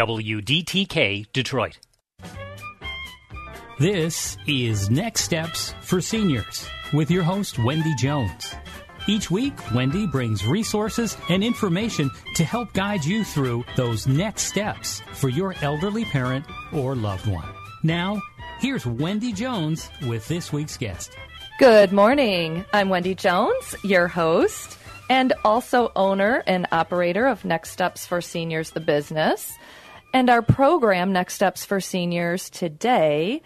WDTK Detroit. This is Next Steps for Seniors with your host, Wendy Jones. Each week, Wendy brings resources and information to help guide you through those next steps for your elderly parent or loved one. Now, here's Wendy Jones with this week's guest. Good morning. I'm Wendy Jones, your host, and also owner and operator of Next Steps for Seniors, the business. And our program, Next Steps for Seniors, today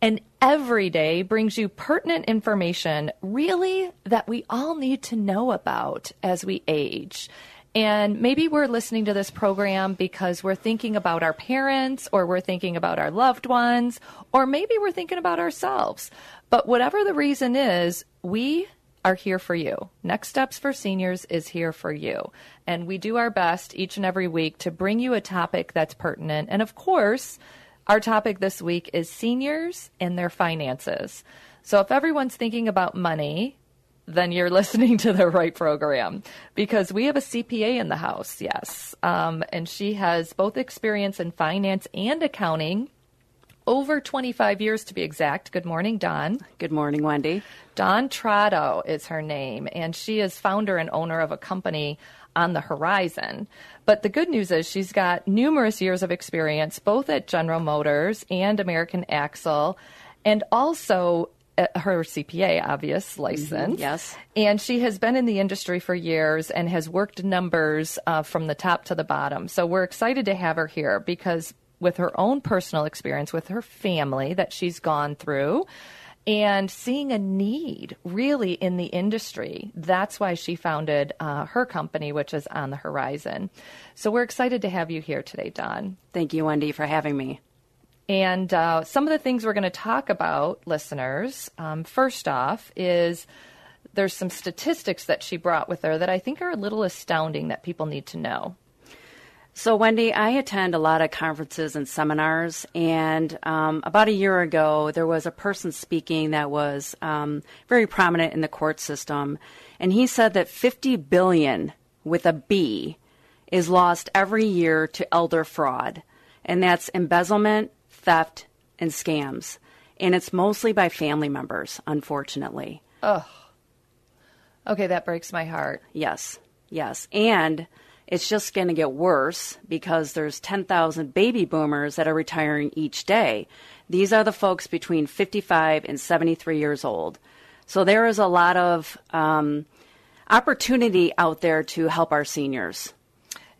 and every day brings you pertinent information, really, that we all need to know about as we age. And maybe we're listening to this program because we're thinking about our parents or we're thinking about our loved ones or maybe we're thinking about ourselves. But whatever the reason is, we are here for you. Next Steps for Seniors is here for you. And we do our best each and every week to bring you a topic that's pertinent. And of course, our topic this week is seniors and their finances. So if everyone's thinking about money, then you're listening to the right program because we have a CPA in the house, yes. Um, and she has both experience in finance and accounting, over 25 years to be exact. Good morning, Dawn. Good morning, Wendy. Dawn Trotto is her name, and she is founder and owner of a company on the horizon. But the good news is she's got numerous years of experience both at General Motors and American Axle and also her CPA, obvious license. Mm-hmm, yes. And she has been in the industry for years and has worked numbers uh, from the top to the bottom. So we're excited to have her here because with her own personal experience with her family that she's gone through and seeing a need really in the industry. That's why she founded uh, her company, which is On the Horizon. So we're excited to have you here today, Dawn. Thank you, Wendy, for having me. And uh, some of the things we're going to talk about, listeners, um, first off, is there's some statistics that she brought with her that I think are a little astounding that people need to know. So, Wendy, I attend a lot of conferences and seminars, and um, about a year ago, there was a person speaking that was um, very prominent in the court system, and he said that 50 billion with a B is lost every year to elder fraud, and that's embezzlement, theft, and scams, and it's mostly by family members, unfortunately. Ugh. Okay, that breaks my heart. Yes, yes, and it's just going to get worse because there's 10,000 baby boomers that are retiring each day. These are the folks between 55 and 73 years old. So there is a lot of um, opportunity out there to help our seniors.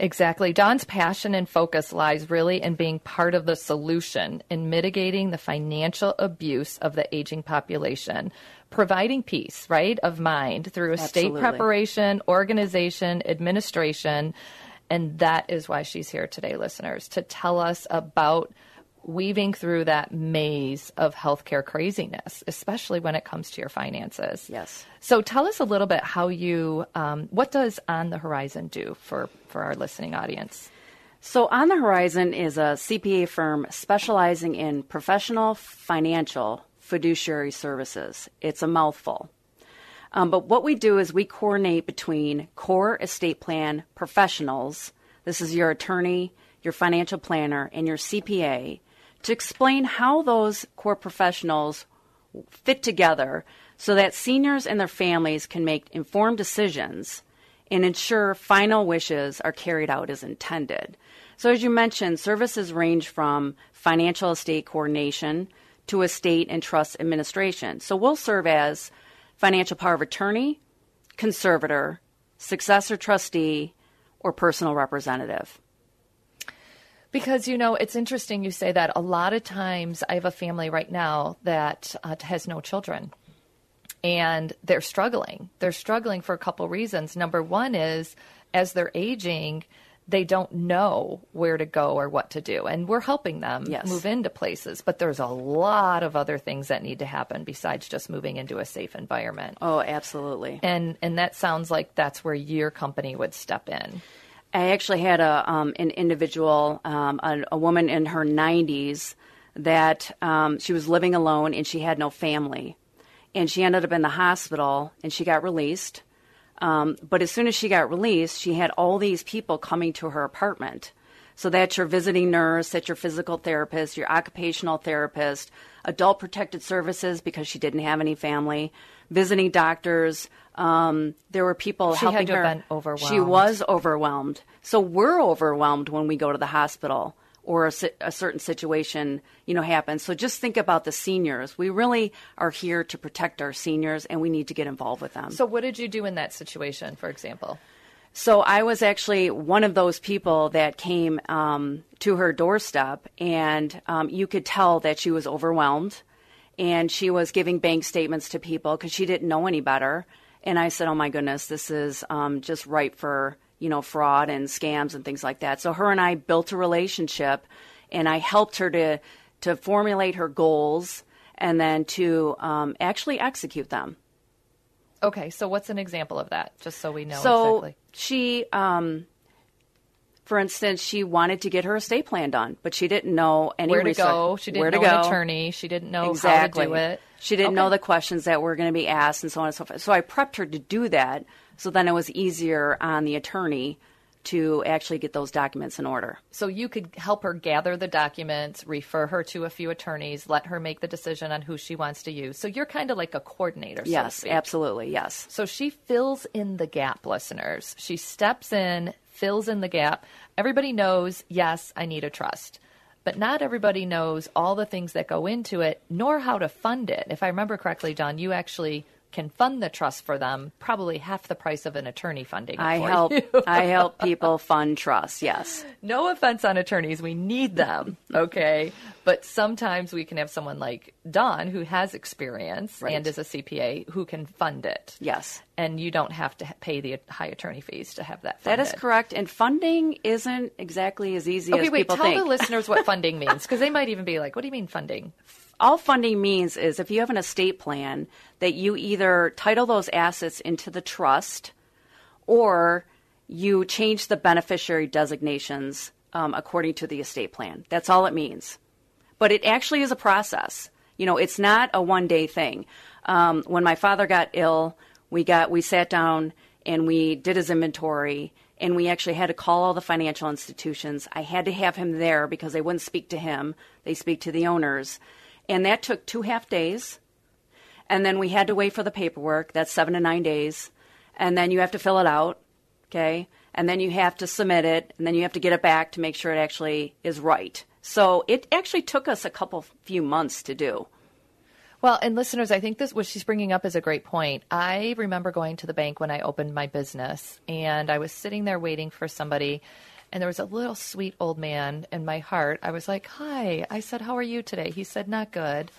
Exactly. Dawn's passion and focus lies really in being part of the solution in mitigating the financial abuse of the aging population, providing peace, right, of mind through estate Absolutely. preparation, organization, administration. And that is why she's here today, listeners, to tell us about weaving through that maze of healthcare craziness, especially when it comes to your finances. Yes. So tell us a little bit how you, um, what does On the Horizon do for, for our listening audience? So, On the Horizon is a CPA firm specializing in professional, financial, fiduciary services. It's a mouthful. Um, but what we do is we coordinate between core estate plan professionals, this is your attorney, your financial planner, and your CPA, to explain how those core professionals fit together so that seniors and their families can make informed decisions and ensure final wishes are carried out as intended. So, as you mentioned, services range from financial estate coordination to estate and trust administration. So, we'll serve as financial power of attorney, conservator, successor trustee, or personal representative. Because, you know, it's interesting you say that. A lot of times, I have a family right now that uh, has no children and they're struggling. They're struggling for a couple reasons. Number one is as they're aging, they don't know where to go or what to do. And we're helping them Yes. move into places, but there's a lot of other things that need to happen besides just moving into a safe environment. Oh, absolutely. And and that sounds like that's where your company would step in. I actually had a um, an individual, um, a, a woman in her 90s, that um, she was living alone and she had no family, and she ended up in the hospital and she got released. Um, but as soon as she got released, she had all these people coming to her apartment. So that's your visiting nurse, that's your physical therapist, your occupational therapist, adult protected services because she didn't have any family, visiting doctors. Um, there were people She had helping her. been overwhelmed. She was overwhelmed. So we're overwhelmed when we go to the hospital or a, a certain situation, you know, happens. So just think about the seniors. We really are here to protect our seniors, and we need to get involved with them. So what did you do in that situation, for example? So I was actually one of those people that came um, to her doorstep, and um, you could tell that she was overwhelmed, and she was giving bank statements to people because she didn't know any better. And I said, "Oh my goodness, this is um, just ripe for you know fraud and scams and things like that." So her and I built a relationship, and I helped her to to formulate her goals and then to um, actually execute them. Okay, so what's an example of that, just so we know so exactly? she um for instance she wanted to get her estate plan done but she didn't know any Where to research- go? She didn't know an attorney. She didn't know exactly how to do it. she didn't Okay. know the questions that were going to be asked and so on and so forth so i prepped her to do that so then it was easier on the attorney to actually get those documents in order So you could help her gather the documents, refer her to a few attorneys, let her make the decision on who she wants to use. So you're kind of like a coordinator. so yes absolutely yes So she fills in the gap, listeners. She steps in, fills in the gap. Everybody knows, yes, I need a trust. But not everybody knows all the things that go into it, nor how to fund it. If I remember correctly, John, you actually can fund the trust for them, probably half the price of an attorney funding. I help i help people fund trusts. yes no offense on attorneys, we need them, okay? But sometimes we can have someone like Dawn who has experience Right. and is a CPA who can fund it. yes And you don't have to pay the high attorney fees to have that that funded. is correct and funding isn't exactly as easy Okay, as wait, people tell the listeners what funding means because they might even be like, what do you mean funding? All funding means is if you have an estate plan that you either title those assets into the trust or you change the beneficiary designations um, according to the estate plan. That's all it means. But it actually is a process. You know, it's not a one day thing. Um, when my father got ill, we got we sat down and we did his inventory and we actually had to call all the financial institutions. I had to have him there because they wouldn't speak to him. They speak to the owners. And that took two half days. And then we had to wait for the paperwork. That's seven to nine days. And then you have to fill it out. Okay. And then you have to submit it. And then you have to get it back to make sure it actually is right. So it actually took us a couple few months to do. Well, and listeners, I think this what she's bringing up is a great point. I remember going to the bank when I opened my business, and I was sitting there waiting for somebody, and there was a little sweet old man in my heart. I was like, "Hi," I said, "How are you today?" He said, "Not good."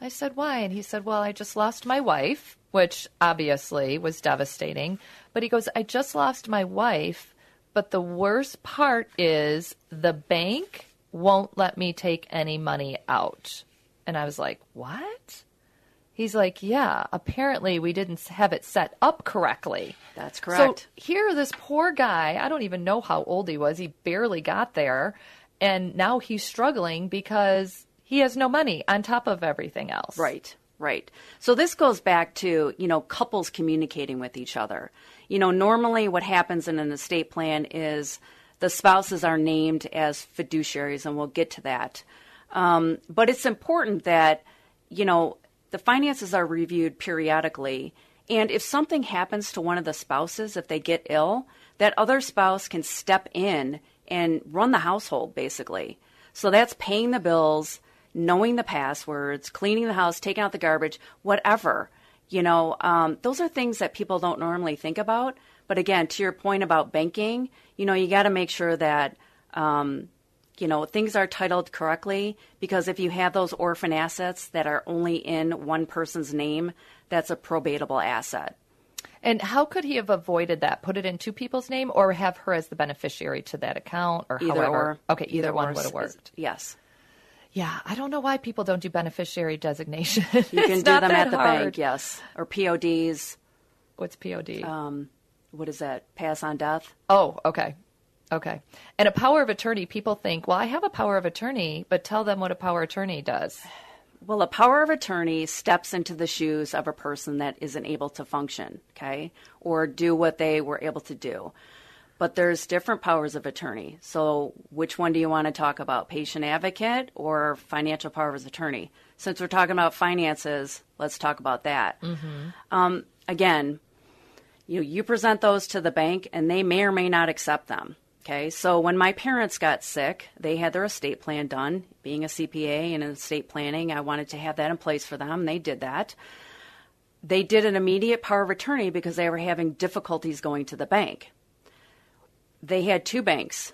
I said, "Why?" And he said, "Well, I just lost my wife," which obviously was devastating. But he goes, "I just lost my wife, but the worst part is the bank won't let me take any money out." And I was like, "What?" He's like, "Yeah, apparently we didn't have it set up correctly." That's correct. So here, this poor guy, I don't even know how old he was. He barely got there. And now he's struggling because he has no money on top of everything else. Right, right. So this goes back to, you know, couples communicating with each other. You know, normally what happens in an estate plan is the spouses are named as fiduciaries, and we'll get to that. Um, but it's important that, you know, the finances are reviewed periodically. And if something happens to one of the spouses, if they get ill, that other spouse can step in and run the household, basically. So that's paying the bills, knowing the passwords, cleaning the house, taking out the garbage, whatever. You know, um, those are things that people don't normally think about. But again, to your point about banking, you know, you got to make sure that, um, you know, things are titled correctly because if you have those orphan assets that are only in one person's name, that's a probatable asset. And how could he have avoided that? Put it in two people's name, or have her as the beneficiary to that account, or Either however? or. Okay, either, Either one would have worked. Yes. Yeah, I don't know why people don't do beneficiary designation. You can do them at the bank, yes. Or PODs. What's POD? Um, what is that? Pass on death? Oh, okay. Okay. And a power of attorney, people think, well, I have a power of attorney, but tell them what a power attorney does. Well, a power of attorney steps into the shoes of a person that isn't able to function, okay, or do what they were able to do. But there's different powers of attorney. So, which one do you want to talk about? Patient advocate or financial power of attorney? Since we're talking about finances, let's talk about that. Um, again, you you present those to the bank, and they may or may not accept them. Okay, so when my parents got sick, they had their estate plan done. Being a CPA and in estate planning, I wanted to have that in place for them. They did that. They did an immediate power of attorney because they were having difficulties going to the bank. They had two banks.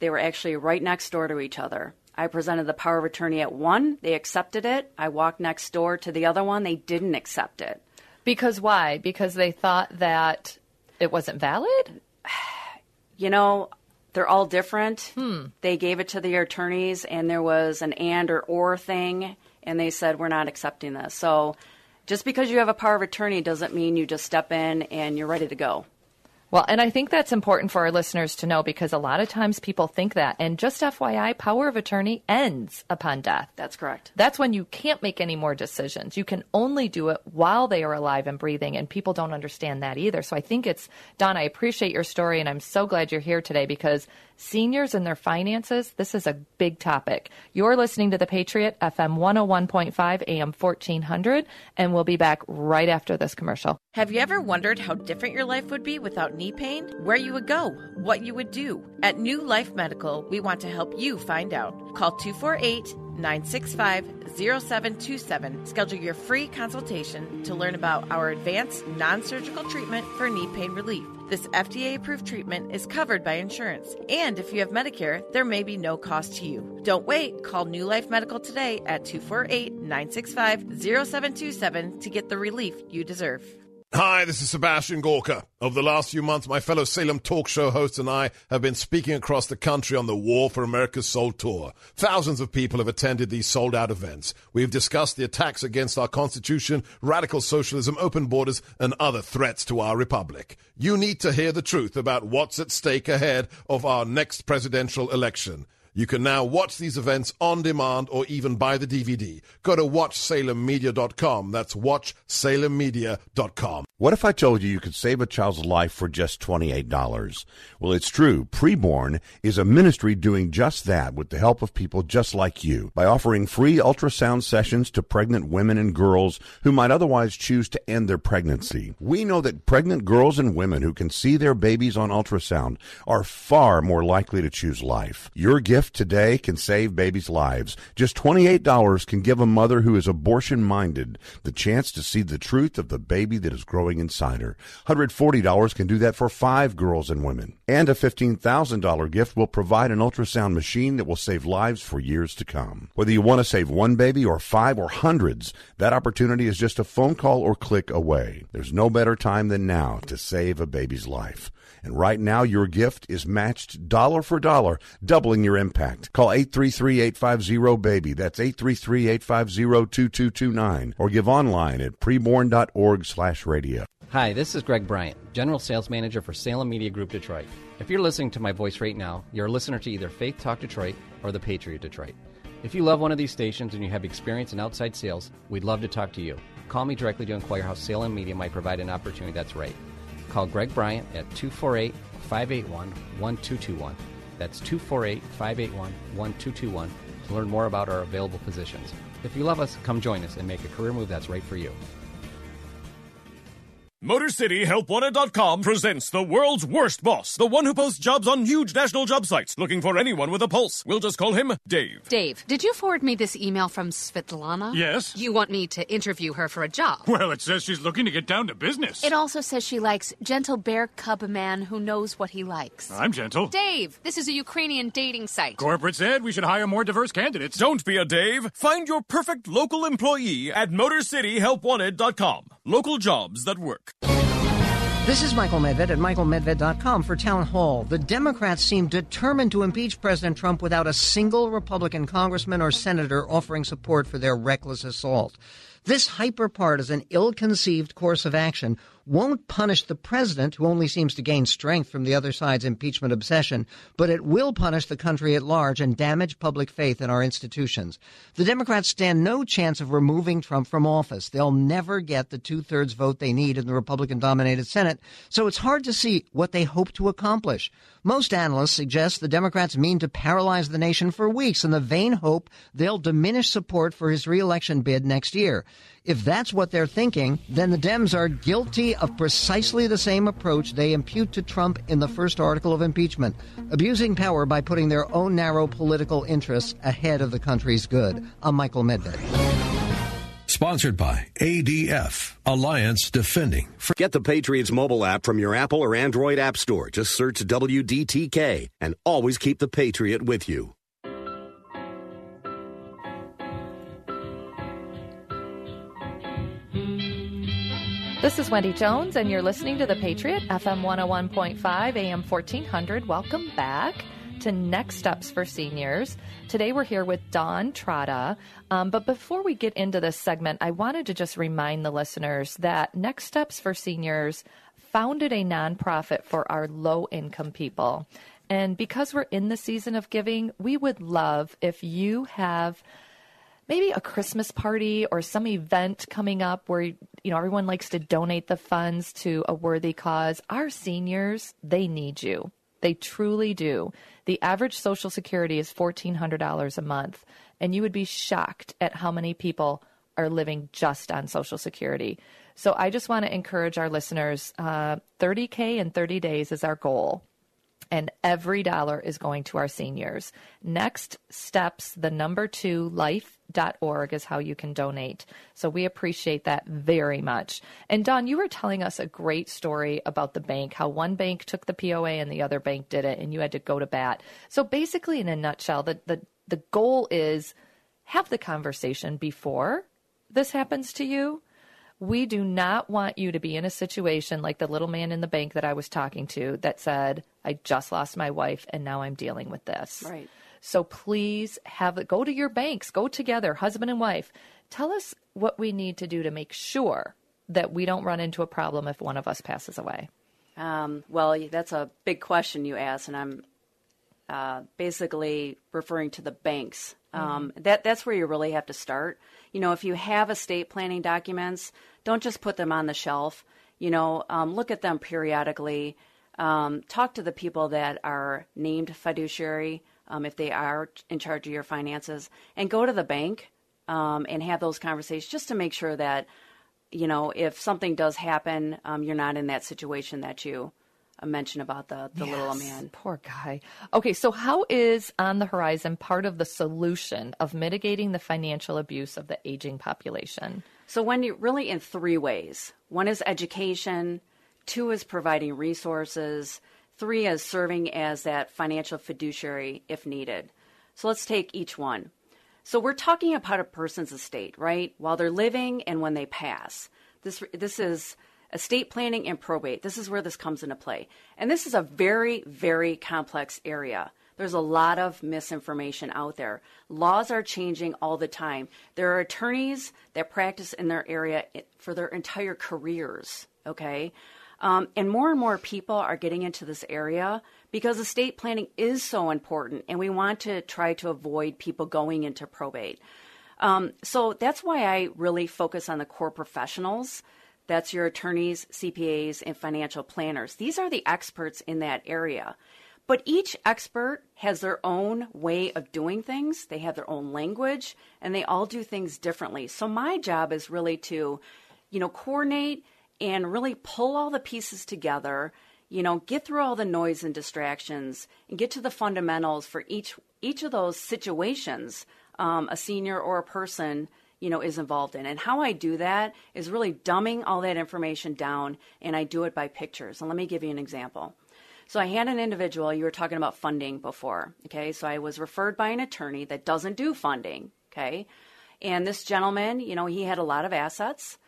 They were actually right next door to each other. I presented the power of attorney at one, they accepted it. I walked next door to the other one, they didn't accept it. Because why? Because they thought that it wasn't valid? you know, they're all different. Hmm. They gave it to the attorneys, and there was an and or or thing, and they said, we're not accepting this. So just because you have a power of attorney doesn't mean you just step in and you're ready to go. Well, and I think that's important for our listeners to know because a lot of times people think that. And just FYI, power of attorney ends upon death. That's correct. That's when you can't make any more decisions. You can only do it while they are alive and breathing, and people don't understand that either. So I think it's, Dawn, I appreciate your story, and I'm so glad you're here today because seniors and their finances, this is a big topic. You're listening to The Patriot, FM 101.5, AM 1400, and we'll be back right after this commercial. Have you ever wondered how different your life would be without knee pain? Where you would go? What you would do? At New Life Medical, we want to help you find out. Call 248 965 0727. Schedule your free consultation to learn about our advanced non surgical treatment for knee pain relief. This FDA approved treatment is covered by insurance, and if you have Medicare, there may be no cost to you. Don't wait. Call New Life Medical today at 248 965 0727 to get the relief you deserve. Hi, this is Sebastian Gorka. Over the last few months, my fellow Salem talk show hosts and I have been speaking across the country on the War for America's Soul tour. Thousands of people have attended these sold out events. We've discussed the attacks against our Constitution, radical socialism, open borders, and other threats to our republic. You need to hear the truth about what's at stake ahead of our next presidential election. You can now watch these events on demand or even buy the DVD. Go to watchsalemmedia.com. That's watchsalemmedia.com. What if I told you you could save a child's life for just $28? Well, it's true. Preborn is a ministry doing just that with the help of people just like you by offering free ultrasound sessions to pregnant women and girls who might otherwise choose to end their pregnancy. We know that pregnant girls and women who can see their babies on ultrasound are far more likely to choose life. Your gift today can save babies' lives. Just $28 can give a mother who is abortion minded the chance to see the truth of the baby that is growing inside her. $140 can do that for five girls and women. And a $15,000 gift will provide an ultrasound machine that will save lives for years to come. Whether you want to save one baby or five or hundreds, that opportunity is just a phone call or click away. There's no better time than now to save a baby's life. And right now, your gift is matched dollar for dollar, doubling your impact. Call 833-850-BABY. That's 833-850-2229. Or give online at preborn.org slash radio. Hi, this is Greg Bryant, General Sales Manager for Salem Media Group Detroit. If you're listening to my voice right now, you're a listener to either Faith Talk Detroit or The Patriot Detroit. If you love one of these stations and you have experience in outside sales, we'd love to talk to you. Call me directly to inquire how Salem Media might provide an opportunity that's right. Call Greg Bryant at 248 581 1221. That's 248 581 1221 to learn more about our available positions. If you love us, come join us and make a career move that's right for you. MotorCityHelpWanted.com presents the world's worst boss, the one who posts jobs on huge national job sites, looking for anyone with a pulse. We'll just call him Dave. Dave, did you forward me this email from Svetlana? Yes. You want me to interview her for a job? Well, it says she's looking to get down to business. It also says she likes gentle bear cub man who knows what he likes. I'm gentle. Dave, this is a Ukrainian dating site. Corporate said we should hire more diverse candidates. Don't be a Dave. Find your perfect local employee at MotorCityHelpWanted.com. Local jobs that work. This is Michael Medved at michaelmedved.com for Town Hall. The Democrats seem determined to impeach President Trump without a single Republican congressman or senator offering support for their reckless assault. This hyperpartisan, ill conceived course of action won't punish the president, who only seems to gain strength from the other side's impeachment obsession, but it will punish the country at large and damage public faith in our institutions. The Democrats stand no chance of removing Trump from office. They'll never get the two thirds vote they need in the Republican dominated Senate, so it's hard to see what they hope to accomplish. Most analysts suggest the Democrats mean to paralyze the nation for weeks in the vain hope they'll diminish support for his reelection bid next year. If that's what they're thinking, then the Dems are guilty of precisely the same approach they impute to Trump in the first article of impeachment, abusing power by putting their own narrow political interests ahead of the country's good. I'm Michael Medved. Sponsored by ADF, Alliance Defending. Get the Patriots mobile app from your Apple or Android app store. Just search WDTK and always keep the Patriot with you. This is Wendy Jones, and you're listening to The Patriot, FM 101.5, AM 1400. Welcome back to Next Steps for Seniors. Today we're here with Dawn Trotto. Um, but before we get into this segment, I wanted to just remind the listeners that Next Steps for Seniors founded a nonprofit for our low income people. And because we're in the season of giving, we would love if you have maybe a Christmas party or some event coming up where you know everyone likes to donate the funds to a worthy cause. Our seniors, they need you. They truly do. The average social security is $1400 a month, and you would be shocked at how many people are living just on social security. So I just want to encourage our listeners, uh, 30k in 30 days is our goal and every dollar is going to our seniors. Next steps, the number two life.org is how you can donate. So we appreciate that very much. And Dawn, you were telling us a great story about the bank, how one bank took the POA and the other bank did it, and you had to go to bat. So basically, in a nutshell, the, the, the goal is have the conversation before this happens to you we do not want you to be in a situation like the little man in the bank that I was talking to that said, I just lost my wife and now I'm dealing with this. Right. So please have it go to your banks, go together, husband and wife. Tell us what we need to do to make sure that we don't run into a problem if one of us passes away. Um, well, that's a big question you asked, and I'm uh, basically referring to the banks. Um, mm-hmm. That that's where you really have to start. You know, if you have estate planning documents, don't just put them on the shelf. You know, um, look at them periodically. Um, talk to the people that are named fiduciary um, if they are in charge of your finances, and go to the bank um, and have those conversations just to make sure that you know if something does happen, um, you're not in that situation that you a mention about the, the yes, little man. Poor guy. Okay, so how is On the Horizon part of the solution of mitigating the financial abuse of the aging population? So, Wendy, really in three ways. One is education, two is providing resources, three is serving as that financial fiduciary if needed. So, let's take each one. So, we're talking about a person's estate, right? While they're living and when they pass. This, this is estate planning and probate. This is where this comes into play. And this is a very, very complex area. There's a lot of misinformation out there. Laws are changing all the time. There are attorneys that practice in their area for their entire careers, okay? Um, and more and more people are getting into this area because estate planning is so important, and we want to try to avoid people going into probate. Um, so that's why I really focus on the core professionals that's your attorneys, CPAs, and financial planners. These are the experts in that area. But each expert has their own way of doing things. They have their own language and they all do things differently. So my job is really to, you know, coordinate and really pull all the pieces together, you know, get through all the noise and distractions and get to the fundamentals for each each of those situations um, a senior or a person you know, is involved in. And how I do that is really dumbing all that information down, and I do it by pictures. And let me give you an example. So I had an individual, you were talking about funding before, okay? So I was referred by an attorney that doesn't do funding, okay? And this gentleman, you know, he had a lot of assets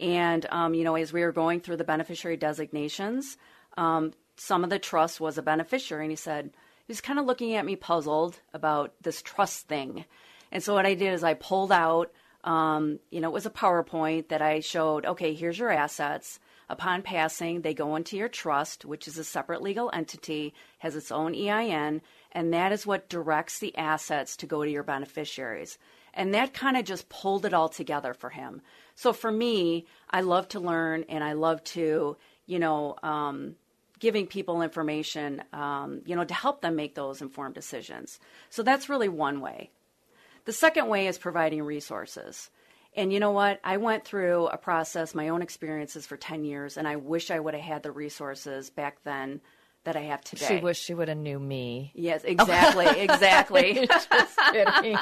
And, um, you know, as we were going through the beneficiary designations, um, some of the trust was a beneficiary. And he said, he was kind of looking at me puzzled about this trust thing. And so what I did is I pulled out, um, you know, it was a PowerPoint that I showed, okay, here's your assets. Upon passing, they go into your trust, which is a separate legal entity, has its own EIN, and that is what directs the assets to go to your beneficiaries. And that kind of just pulled it all together for him. So for me, I love to learn and I love to, you know, um, giving people information, um, you know, to help them make those informed decisions. So that's really one way. The second way is providing resources. And you know what? I went through a process, my own experiences for 10 years, and I wish I would have had the resources back then that I have today. She wished she would have knew me. Yes, exactly, exactly. Just kidding.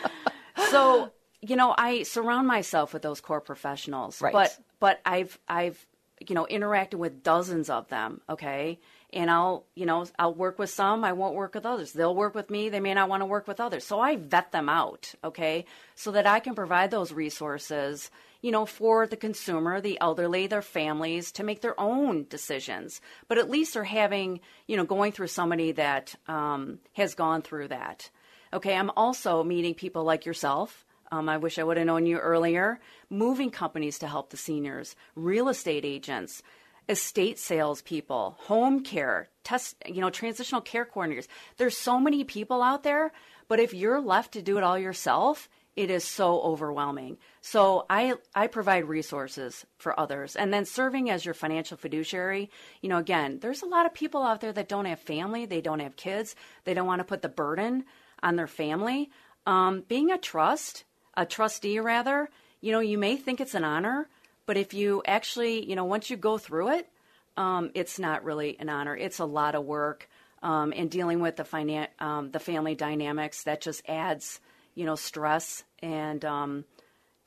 so, you know, I surround myself with those core professionals. Right. But but I've I've you know interacted with dozens of them. Okay. And I'll, you know, I'll work with some, I won't work with others. They'll work with me, they may not want to work with others. So I vet them out, okay? So that I can provide those resources, you know, for the consumer, the elderly, their families to make their own decisions. But at least they're having, you know, going through somebody that um, has gone through that. Okay, I'm also meeting people like yourself. Um, I wish I would have known you earlier. Moving companies to help the seniors, real estate agents, estate salespeople, home care, test, you know, transitional care coordinators. There's so many people out there, but if you're left to do it all yourself, it is so overwhelming. So I I provide resources for others, and then serving as your financial fiduciary. You know, again, there's a lot of people out there that don't have family, they don't have kids, they don't want to put the burden on their family. Um, being a trust, a trustee rather, you know, you may think it's an honor, but if you actually, you know, once you go through it, um, it's not really an honor. It's a lot of work, um, and dealing with the finan- um, the family dynamics that just adds, you know, stress and um,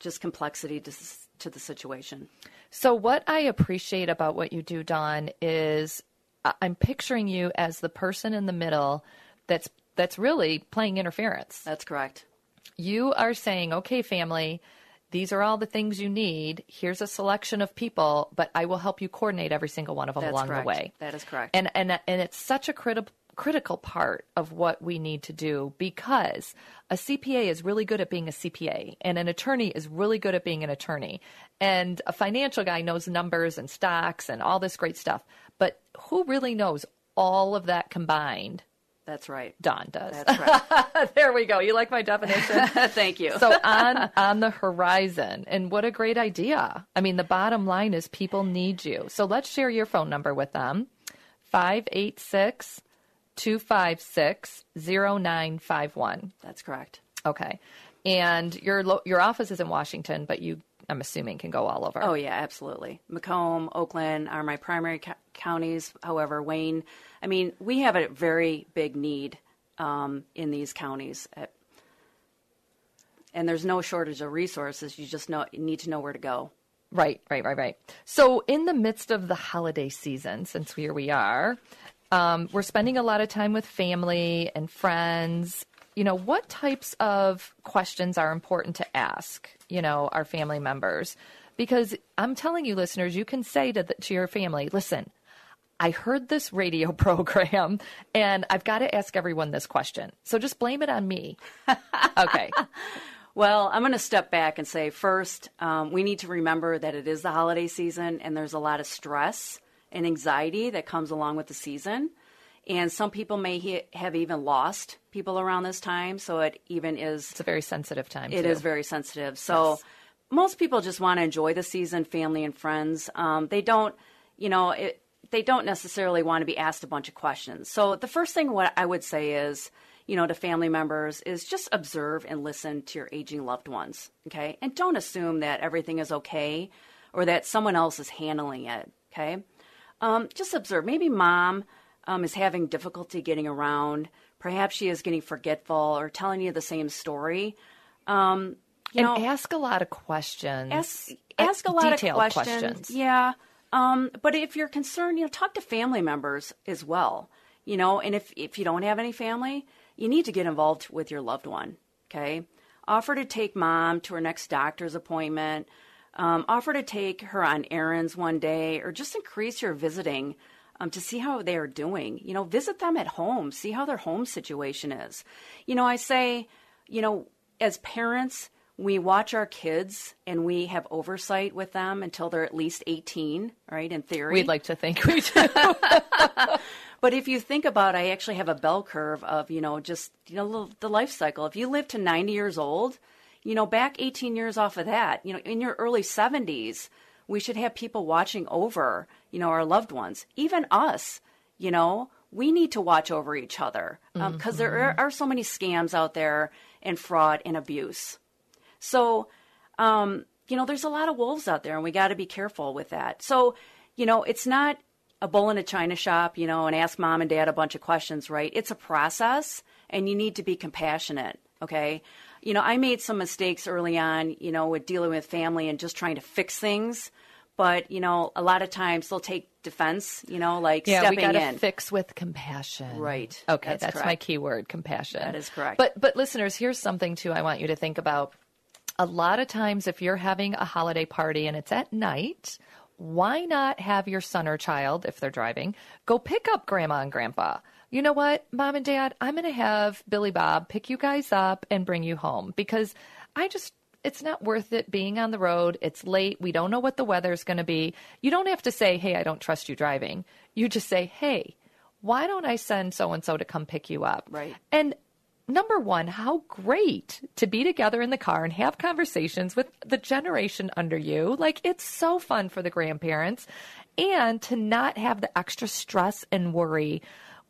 just complexity to, to the situation. So, what I appreciate about what you do, Dawn, is I'm picturing you as the person in the middle that's that's really playing interference. That's correct. You are saying, "Okay, family, these are all the things you need. Here's a selection of people, but I will help you coordinate every single one of them That's along correct. the way." That is correct. And and and it's such a critical critical part of what we need to do because a CPA is really good at being a CPA and an attorney is really good at being an attorney. And a financial guy knows numbers and stocks and all this great stuff. But who really knows all of that combined? That's right. Dawn does. That's right. there we go. You like my definition? Thank you. so on on the horizon, and what a great idea. I mean, the bottom line is people need you. So let's share your phone number with them. 586 256 0951. That's correct. Okay. And your lo- your office is in Washington, but you I'm assuming can go all over. Oh yeah, absolutely. Macomb, Oakland are my primary co- counties. However, Wayne, I mean, we have a very big need um, in these counties, Uh, and there's no shortage of resources. You just know you need to know where to go. Right, right, right, right. So, in the midst of the holiday season, since here we are, um, we're spending a lot of time with family and friends. You know, what types of questions are important to ask, you know, our family members? Because I'm telling you, listeners, you can say to, the, to your family, listen, I heard this radio program and I've got to ask everyone this question. So just blame it on me. okay. Well, I'm going to step back and say first, um, we need to remember that it is the holiday season and there's a lot of stress and anxiety that comes along with the season. And some people may he- have even lost people around this time, so it even is. It's a very sensitive time. It too. is very sensitive. So Yes. most people just want to enjoy the season, family and friends. Um, they don't, you know, it, they don't necessarily want to be asked a bunch of questions. So the first thing what I would say is, you know, to family members is just observe and listen to your aging loved ones, okay? And don't assume that everything is okay or that someone else is handling it, okay? Um, just observe. Maybe mom um, is having difficulty getting around. Perhaps she is getting forgetful or telling you the same story. Um, you and know, ask a lot of questions. ask ask a lot of detailed questions. questions. Yeah. Um, but if you're concerned, you know, talk to family members as well. You know, and if if you don't have any family, you need to get involved with your loved one. Okay. Offer to take mom to her next doctor's appointment. Um, offer to take her on errands one day or just increase your visiting um, to see how they are doing. You know, visit them at home, see how their home situation is. You know, I say, you know, as parents, we watch our kids and we have oversight with them until they're at least 18, right? In theory. We'd like to think we do. but if you think about I actually have a bell curve of, you know, just, you know, the life cycle. If you live to 90 years old, you know, back 18 years off of that, you know, in your early 70s, we should have people watching over, you know, our loved ones, even us, you know, we need to watch over each other because um, mm-hmm. there are, are, so many scams out there and fraud and abuse. So, um, you know, there's a lot of wolves out there and we got to be careful with that. So, you know, it's not a bull in a china shop, you know, and ask mom and dad a bunch of questions, right? It's a process and you need to be compassionate, okay? you know, I made some mistakes early on, you know, with dealing with family and just trying to fix things. But you know, a lot of times they'll take defense. You know, like yeah, stepping we gotta in. fix with compassion. Right. Okay, that's, that's my key word, compassion. That is correct. But but listeners, here's something too. I want you to think about. A lot of times, if you're having a holiday party and it's at night, why not have your son or child, if they're driving, go pick up grandma and grandpa? you know what, mom and dad, I'm going to have Billy Bob pick you guys up and bring you home because I just, it's not worth it being on the road. It's late. We don't know what the weather's going to be. You don't have to say, hey, I don't trust you driving. You just say, hey, why don't I send so and so to come pick you up? Right. And number one, how great to be together in the car and have conversations with the generation under you. Like, it's so fun for the grandparents and to not have the extra stress and worry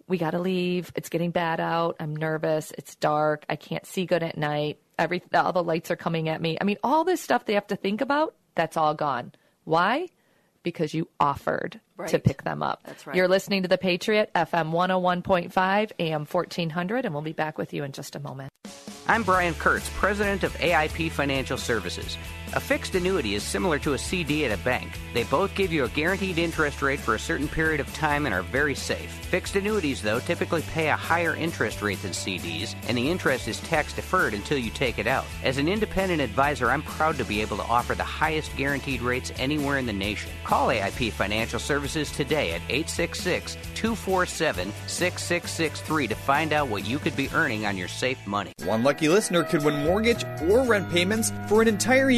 we got to leave. It's getting bad out. I'm nervous. It's dark. I can't see good at night. Every all the lights are coming at me. I mean, all this stuff they have to think about, that's all gone. Why? Because you offered right. to pick them up. That's right. You're listening to the Patriot FM 101.5 AM 1400 and we'll be back with you in just a moment. I'm Brian Kurtz, president of AIP Financial Services. A fixed annuity is similar to a CD at a bank. They both give you a guaranteed interest rate for a certain period of time and are very safe. Fixed annuities, though, typically pay a higher interest rate than CDs, and the interest is tax deferred until you take it out. As an independent advisor, I'm proud to be able to offer the highest guaranteed rates anywhere in the nation. Call AIP Financial Services today at 866 247 6663 to find out what you could be earning on your safe money. One lucky listener could win mortgage or rent payments for an entire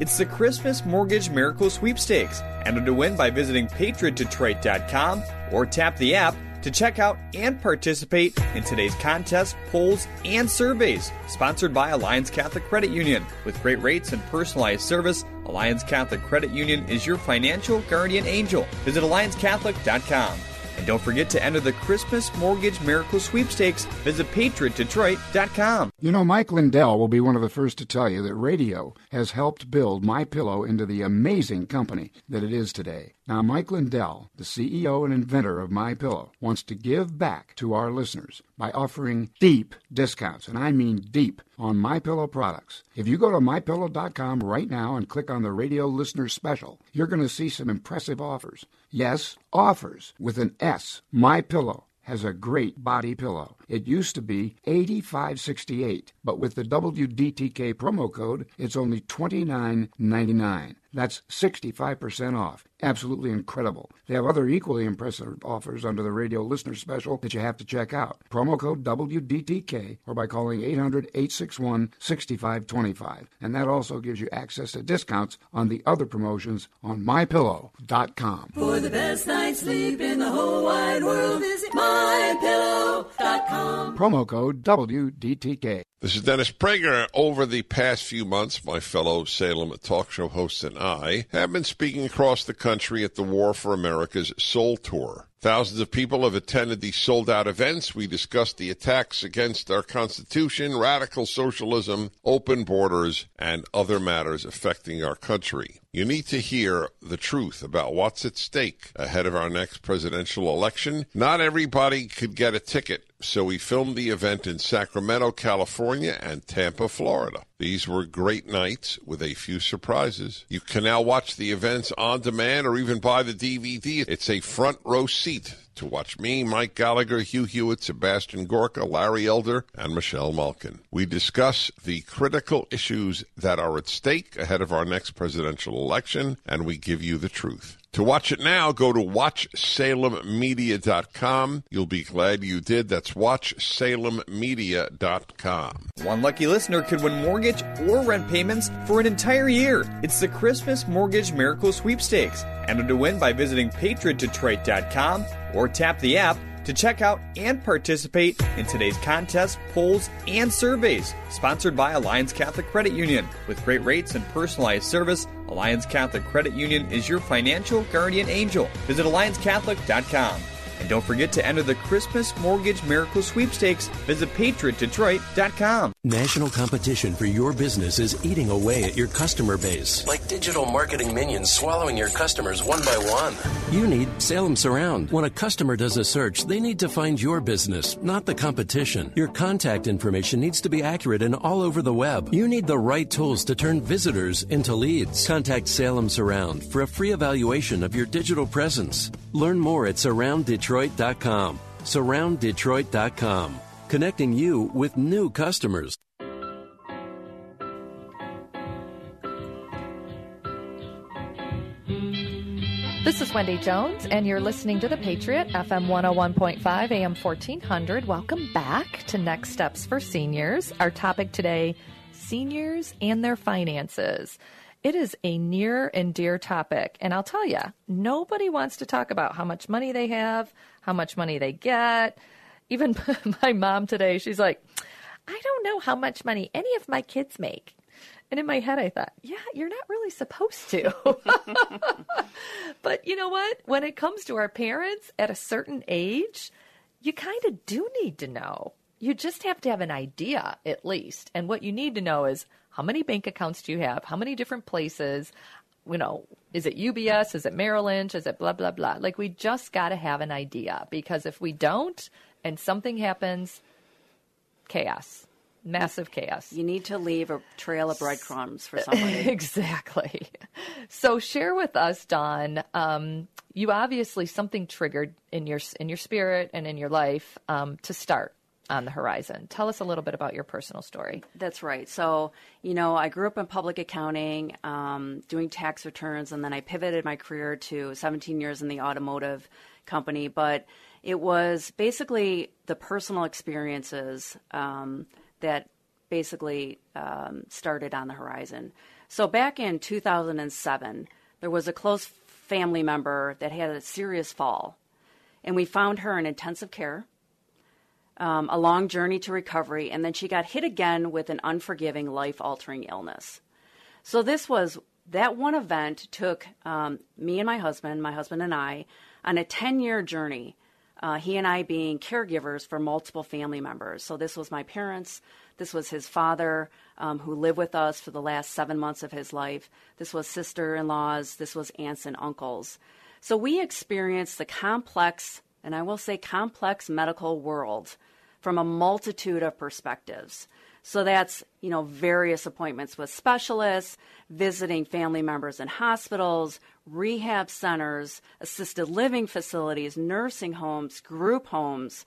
It's the Christmas Mortgage Miracle Sweepstakes. Enter to win by visiting patriotdetroit.com or tap the app to check out and participate in today's contests, polls, and surveys. Sponsored by Alliance Catholic Credit Union. With great rates and personalized service, Alliance Catholic Credit Union is your financial guardian angel. Visit AllianceCatholic.com. And don't forget to enter the Christmas Mortgage Miracle Sweepstakes. Visit patriotdetroit.com. You know, Mike Lindell will be one of the first to tell you that radio has helped build My Pillow into the amazing company that it is today. Now, Mike Lindell, the CEO and inventor of My Pillow, wants to give back to our listeners by offering deep discounts, and I mean deep, on My Pillow products. If you go to mypillow.com right now and click on the radio listener special, you're going to see some impressive offers. Yes, offers with an S. My Pillow has a great body pillow. It used to be 8568, but with the WDTK promo code, it's only $29.99. That's 65% off. Absolutely incredible. They have other equally impressive offers under the radio listener special that you have to check out. Promo code WDTK or by calling 800 861 6525. And that also gives you access to discounts on the other promotions on mypillow.com. For the best night's sleep in the whole wide world, visit mypillow.com. Promo code WDTK. This is Dennis Prager. Over the past few months, my fellow Salem talk show hosts and I have been speaking across the country at the War for America's Soul Tour. Thousands of people have attended these sold out events. We discussed the attacks against our Constitution, radical socialism, open borders, and other matters affecting our country. You need to hear the truth about what's at stake ahead of our next presidential election. Not everybody could get a ticket, so we filmed the event in Sacramento, California, and Tampa, Florida. These were great nights with a few surprises. You can now watch the events on demand or even buy the DVD. It's a front row seat to watch me, Mike Gallagher, Hugh Hewitt, Sebastian Gorka, Larry Elder, and Michelle Malkin. We discuss the critical issues that are at stake ahead of our next presidential election, and we give you the truth. To watch it now, go to WatchSalemMedia.com. You'll be glad you did. That's WatchSalemMedia.com. One lucky listener could win mortgage or rent payments for an entire year. It's the Christmas Mortgage Miracle Sweepstakes. Enter to win by visiting PatriotDetroit.com or tap the app to check out and participate in today's contests, polls, and surveys. Sponsored by Alliance Catholic Credit Union. With great rates and personalized service, Alliance Catholic Credit Union is your financial guardian angel. Visit AllianceCatholic.com. And don't forget to enter the Christmas Mortgage Miracle Sweepstakes. Visit patriotdetroit.com. National competition for your business is eating away at your customer base. Like digital marketing minions swallowing your customers one by one. You need Salem Surround. When a customer does a search, they need to find your business, not the competition. Your contact information needs to be accurate and all over the web. You need the right tools to turn visitors into leads. Contact Salem Surround for a free evaluation of your digital presence. Learn more at surrounddetroit.com. Detroit.com surrounddetroit.com. Connecting you with new customers. This is Wendy Jones, and you're listening to The Patriot, FM 101.5, AM 1400. Welcome back to Next Steps for Seniors. Our topic today seniors and their finances. It is a near and dear topic, and I'll tell you, nobody wants to talk about how much money they have, how much money they get. Even my mom today, she's like, I don't know how much money any of my kids make. And in my head, I thought, yeah, you're not really supposed to. but you know what? When it comes to our parents at a certain age, you kind of do need to know. You just have to have an idea, at least. And what you need to know is how many bank accounts do you have? How many different places? You know, is it UBS? Is it Merrill Lynch? Is it blah, blah, blah? Like, we just got to have an idea because if we don't and something happens, chaos massive chaos. You need to leave a trail of breadcrumbs for somebody. exactly. So share with us, Dawn. Um, you obviously something triggered in your in your spirit and in your life um, to start on the horizon. Tell us a little bit about your personal story. That's right. So, you know, I grew up in public accounting, um, doing tax returns, and then I pivoted my career to 17 years in the automotive company. But it was basically the personal experiences um, that basically um, started on the horizon. So back in 2007, there was a close family member that had a serious fall, and we found her in intensive care. Um, a long journey to recovery, and then she got hit again with an unforgiving, life altering illness. So, this was that one event took um, me and my husband, my husband and I, on a 10 year journey uh, he and I being caregivers for multiple family members. So this was my parents. This was his father, um, who lived with us for the last seven months of his life. This was sister in laws. This was aunts and uncles. So we experienced the complex, and I will say complex medical world from a multitude of perspectives. So that's, you know, various appointments with specialists, visiting family members in hospitals, rehab centers, assisted living facilities, nursing homes, group homes.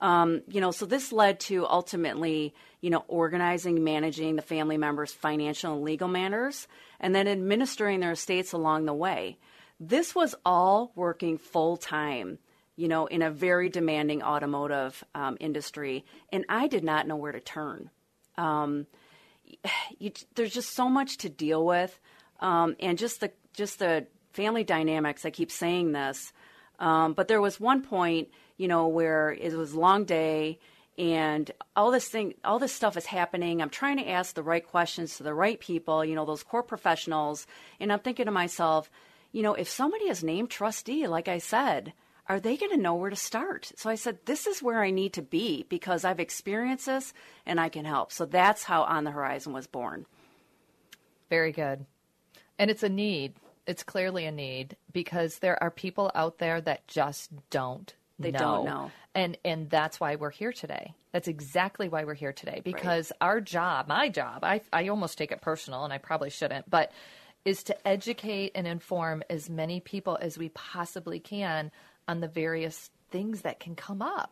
Um, you know, so this led to ultimately, you know, organizing, managing the family members' financial and legal matters, and then administering their estates along the way. This was all working full time, you know, in a very demanding automotive um, industry, and I did not know where to turn. Um, you, there's just so much to deal with, um, and just the just the family dynamics. I keep saying this, um, but there was one point, you know, where it was long day and all this thing all this stuff is happening i'm trying to ask the right questions to the right people you know those core professionals and i'm thinking to myself you know if somebody is named trustee like i said are they going to know where to start? So i said this is where i need to be because i've experienced this and i can help. So that's how on the horizon was born. Very good. And it's a need. It's clearly a need because there are people out there that just don't they know. don't know. and and that's why we're here today. That's exactly why we're here today because right. our job my job I, I almost take it personal and i probably shouldn't but is to educate and inform as many people as we possibly can on the various things that can come up.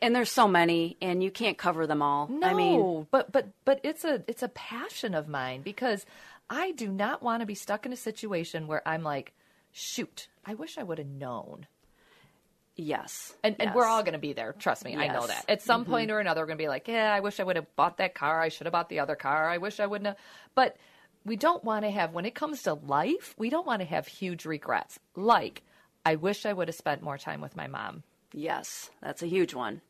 And there's so many, and you can't cover them all. No, I mean, but but but it's a it's a passion of mine because I do not want to be stuck in a situation where I'm like, shoot, I wish I would have known. yes. And and we're all going to be there. Trust me, I know that. At some Mhm. point or another, we're going to be like, yeah, I wish I would have bought that car. I should have bought the other car. I wish I wouldn't have. But we don't want to have when it comes to life, we don't want to have huge regrets. Like, I wish I would have spent more time with my mom. Yes, that's a huge one.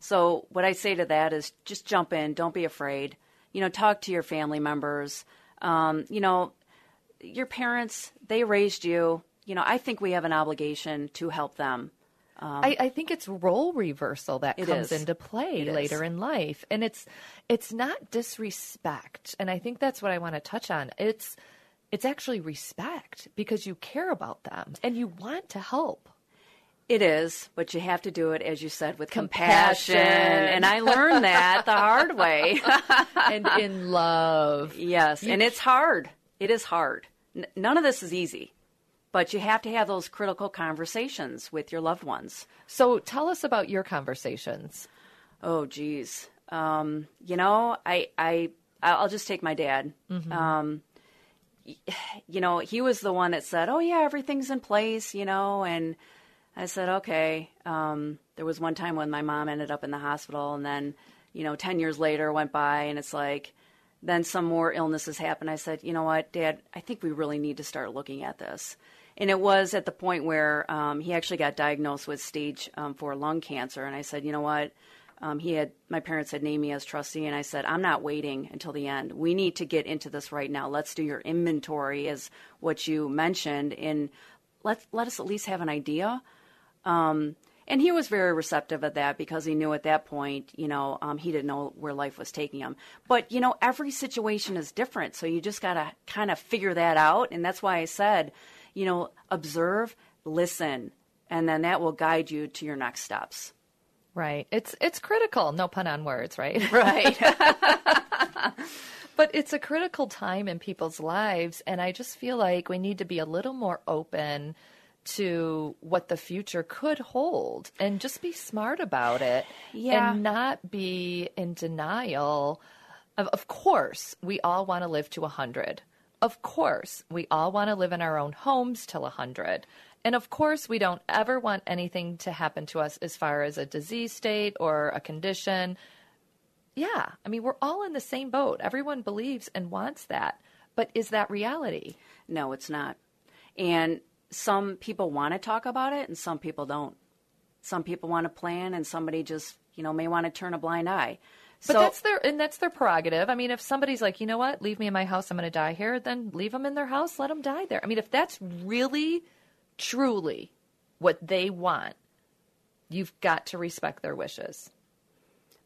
So, what I say to that is just jump in, don't be afraid. You know, talk to your family members. Um, you know, your parents, they raised you. You know, I think we have an obligation to help them. Um, I, I think it's role reversal that comes is. into play It later is. in life, and it's it's not disrespect, and I think that's what I want to touch on. It's it's actually respect because you care about them and you want to help. It is, but you have to do it, as you said, with Compassion. compassion. And I learned that the hard way. and in love. Yes, You and it's hard. It is hard. N- none of this is easy, but you have to have those critical conversations with your loved ones. So tell us about your conversations. Oh, geez. Um, you know, I, I, I'll just take my dad. Mhm. Um, you know, he was the one that said, "Oh yeah, everything's in place," you know, and I said, "Okay." Um, there was one time when my mom ended up in the hospital, and then, you know, ten years later went by, and it's like, then some more illnesses happened. I said, "You know what, Dad? I think we really need to start looking at this." And it was at the point where um, he actually got diagnosed with stage um, four lung cancer, and I said, "You know what?" Um, he had my parents had named me as trustee, and I said, "I'm not waiting until the end. We need to get into this right now. Let's do your inventory, as what you mentioned, and let let us at least have an idea." Um, and he was very receptive of that because he knew at that point, you know, um, he didn't know where life was taking him. But you know, every situation is different, so you just got to kind of figure that out. And that's why I said, you know, observe, listen, and then that will guide you to your next steps. Right. It's it's critical. No pun on words, right? Right. but it's a critical time in people's lives and I just feel like we need to be a little more open to what the future could hold and just be smart about it Yeah. and not be in denial of of course we all want to live to 100 of course we all want to live in our own homes till 100 and of course we don't ever want anything to happen to us as far as a disease state or a condition yeah i mean we're all in the same boat everyone believes and wants that but is that reality No, it's not. And some people want to talk about it, and some people don't. Some people want to plan, and somebody just, you know, may want to turn a blind eye. But so, that's their and that's their prerogative. I mean, if somebody's like, you know what, leave me in my house, I'm going to die here, then leave them in their house, let them die there. I mean, if that's really, truly what they want, you've got to respect their wishes.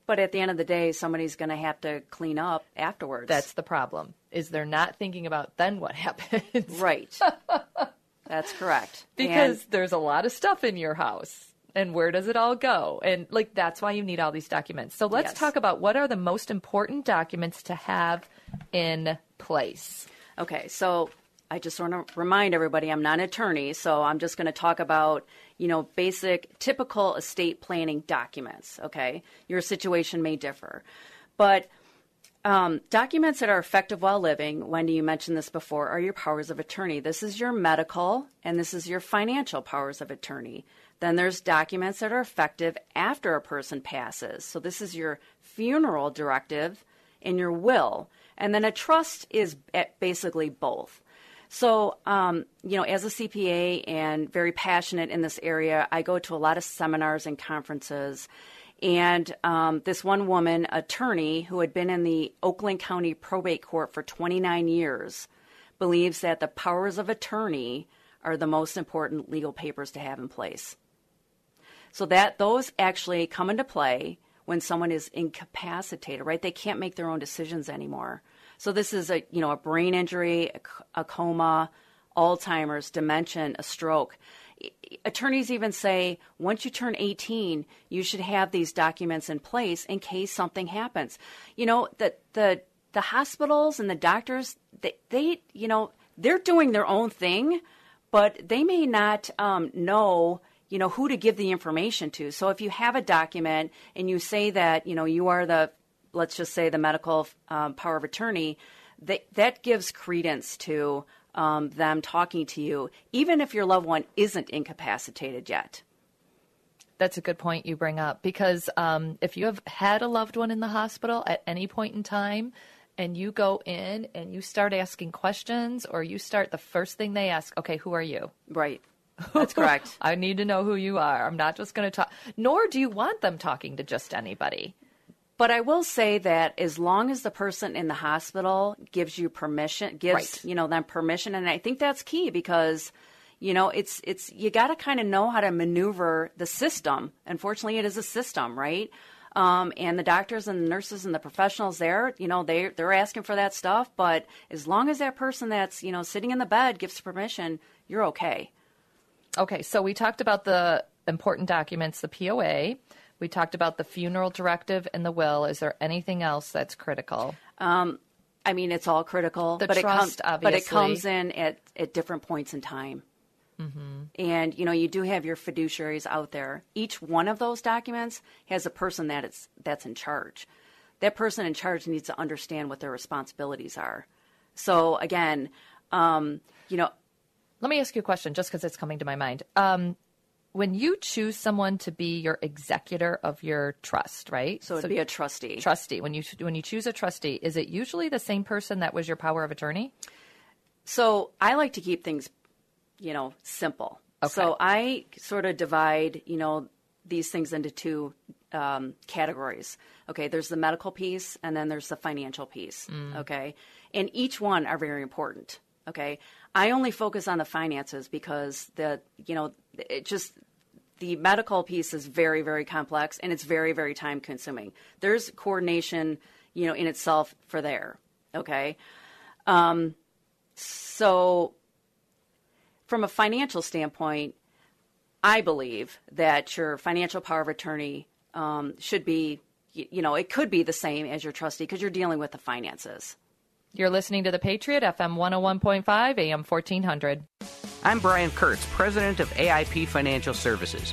but at the end of the day, somebody's going to have to clean up afterwards. That's the problem. Is they're not thinking about then what happens. right. That's correct. because And- there's a lot of stuff in your house. And where does it all go? And like that's why you need all these documents. So let's Yes. talk about what are the most important documents to have in place. Okay, so I just want to remind everybody I'm not an attorney, so I'm just going to talk about, you know, basic, typical estate planning documents. Okay, your situation may differ, but um, documents that are effective while living, Wendy, you mentioned this before, are your powers of attorney. This is your medical and this is your financial powers of attorney. Then there's documents that are effective after a person passes. So this is your funeral directive and your will. And then a trust is basically both. So, um, you know, as a CPA and very passionate in this area, I go to a lot of seminars and conferences. And um, this one woman, attorney who had been in the Oakland County Probate Court for 29 years, believes that the powers of attorney are the most important legal papers to have in place. So that those actually come into play when someone is incapacitated, right? They can't make their own decisions anymore. So this is a you know a brain injury, a, coma, Alzheimer's, dementia, a stroke. Attorneys even say once you turn 18, you should have these documents in place in case something happens. You know the the the hospitals and the doctors they, they you know they're doing their own thing, but they may not um, know you know, who to give the information to. So if you have a document and you say that, you know, you are the, let's just say the medical um, power of attorney, that, that gives credence to um, them talking to you, even if your loved one isn't incapacitated yet. That's a good point you bring up because um, if you have had a loved one in the hospital at any point in time, and you go in and you start asking questions, or you start the first thing they ask, okay, who are you? Right. That's correct. I need to know who you are. I'm not just going to talk, nor do you want them talking to just anybody. But I will say that as long as the person in the hospital gives you permission, gives Right. you know them permission, and I think that's key because you know it's it's you got to kind of know how to maneuver the system. Unfortunately, it is a system, right? Um, and the doctors and the nurses and the professionals there, you know, they they're asking for that stuff. But as long as that person that's you know sitting in the bed gives permission, you're okay. Okay, so we talked about the important documents, the POA. We talked about the funeral directive and the will. Is there anything else that's critical? Um, I mean, it's all critical, The but it comes, trust, but it comes in at at different points in time. Mm-hmm. And you know, you do have your fiduciaries out there. Each one of those documents has a person that is that's in charge. That person in charge needs to understand what their responsibilities are. So again, um, you know, Let me ask you a question, just because it's coming to my mind. Um, when you choose someone to be your executor of your trust, right? So it'd be a trustee. Trustee. When you when you choose a trustee, is it usually the same person that was your power of attorney? So I like to keep things, you know, simple. Okay. So I sort of divide, you know, these things into two um, categories. Okay, there's the medical piece, and then there's the financial piece. Mm. Okay, and each one are very important. Okay, I only focus on the finances because the, you know, it just the medical piece is very, very complex and it's very, very time consuming. There's coordination, you know, in itself for there. Okay. Um, so, from a financial standpoint, I believe that your financial power of attorney um, should be, y- you know, it could be the same as your trustee because you're dealing with the finances. You're listening to the Patriot FM 101.5 AM 1400. I'm Brian Kurtz, president of AIP Financial Services.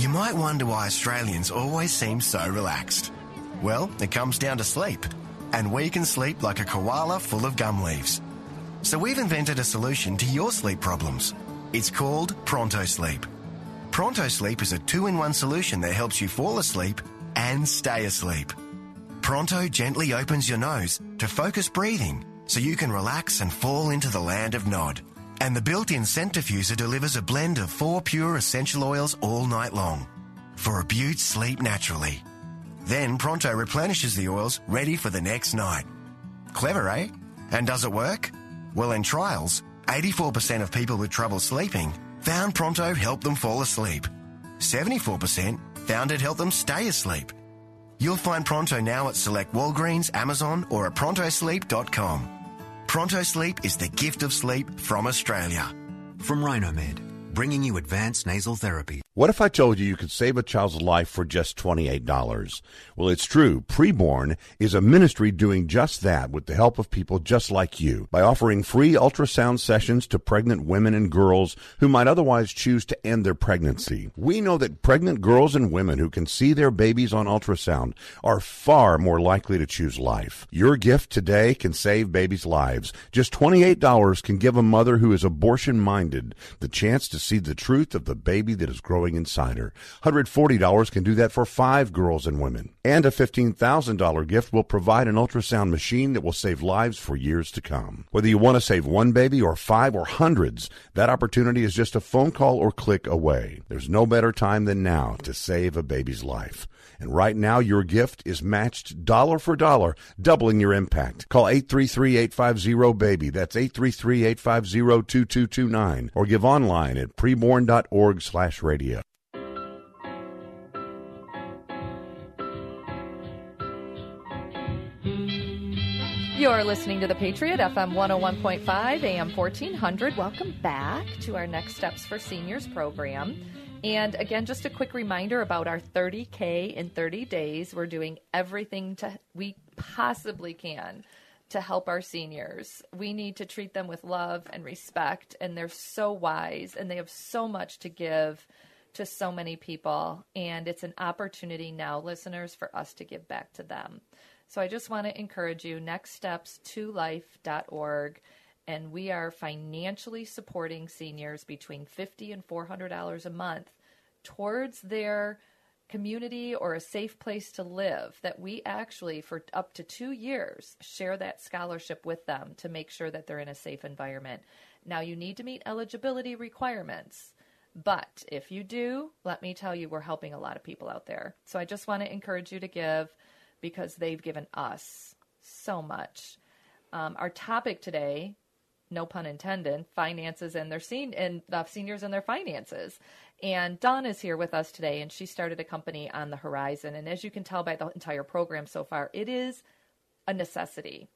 You might wonder why Australians always seem so relaxed. Well, it comes down to sleep. And we can sleep like a koala full of gum leaves. So we've invented a solution to your sleep problems. It's called Pronto Sleep. Pronto Sleep is a two in one solution that helps you fall asleep and stay asleep. Pronto gently opens your nose to focus breathing so you can relax and fall into the land of Nod. And the built in centrifuger delivers a blend of four pure essential oils all night long for a beaut sleep naturally. Then Pronto replenishes the oils ready for the next night. Clever, eh? And does it work? Well, in trials, 84% of people with trouble sleeping found Pronto helped them fall asleep. 74% found it helped them stay asleep. You'll find Pronto now at select Walgreens, Amazon, or at prontosleep.com. Pronto Sleep is the gift of sleep from Australia. From Rhinomed, bringing you advanced nasal therapy. What if I told you you could save a child's life for just $28? Well, it's true. Preborn is a ministry doing just that with the help of people just like you by offering free ultrasound sessions to pregnant women and girls who might otherwise choose to end their pregnancy. We know that pregnant girls and women who can see their babies on ultrasound are far more likely to choose life. Your gift today can save babies' lives. Just $28 can give a mother who is abortion minded the chance to see the truth of the baby that is growing inside her. $140 can do that for five girls and women. And a $15,000 gift will provide an ultrasound machine that will save lives for years to come. Whether you want to save one baby or five or hundreds, that opportunity is just a phone call or click away. There's no better time than now to save a baby's life. And right now, your gift is matched dollar for dollar, doubling your impact. Call 833 850 BABY. That's 833 850 2229. Or give online at preborn.org slash radio. You're listening to the Patriot FM 101.5 AM 1400. Welcome back to our Next Steps for Seniors program. And again, just a quick reminder about our 30K in 30 days. We're doing everything to we possibly can to help our seniors. We need to treat them with love and respect, and they're so wise and they have so much to give to so many people. And it's an opportunity now, listeners, for us to give back to them. So I just want to encourage you nextsteps2life.org. And we are financially supporting seniors between 50 and $400 a month towards their community or a safe place to live that we actually for up to 2 years share that scholarship with them to make sure that they're in a safe environment. Now you need to meet eligibility requirements. But if you do, let me tell you, we're helping a lot of people out there. So I just want to encourage you to give because they've given us so much. Um, our topic today, no pun intended, finances and their sen- and the seniors and their finances. And Dawn is here with us today, and she started a company on the horizon. And as you can tell by the entire program so far, it is a necessity.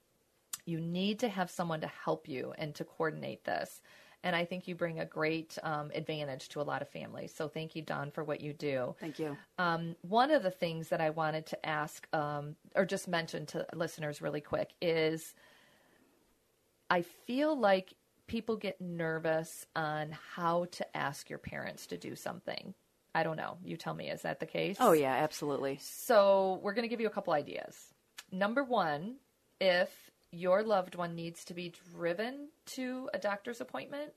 You need to have someone to help you and to coordinate this. And I think you bring a great um, advantage to a lot of families. So thank you, Dawn, for what you do. Thank you. Um, one of the things that I wanted to ask um, or just mention to listeners really quick is I feel like people get nervous on how to ask your parents to do something. I don't know. You tell me, is that the case? Oh, yeah, absolutely. So, we're going to give you a couple ideas. Number one, if your loved one needs to be driven to a doctor's appointment,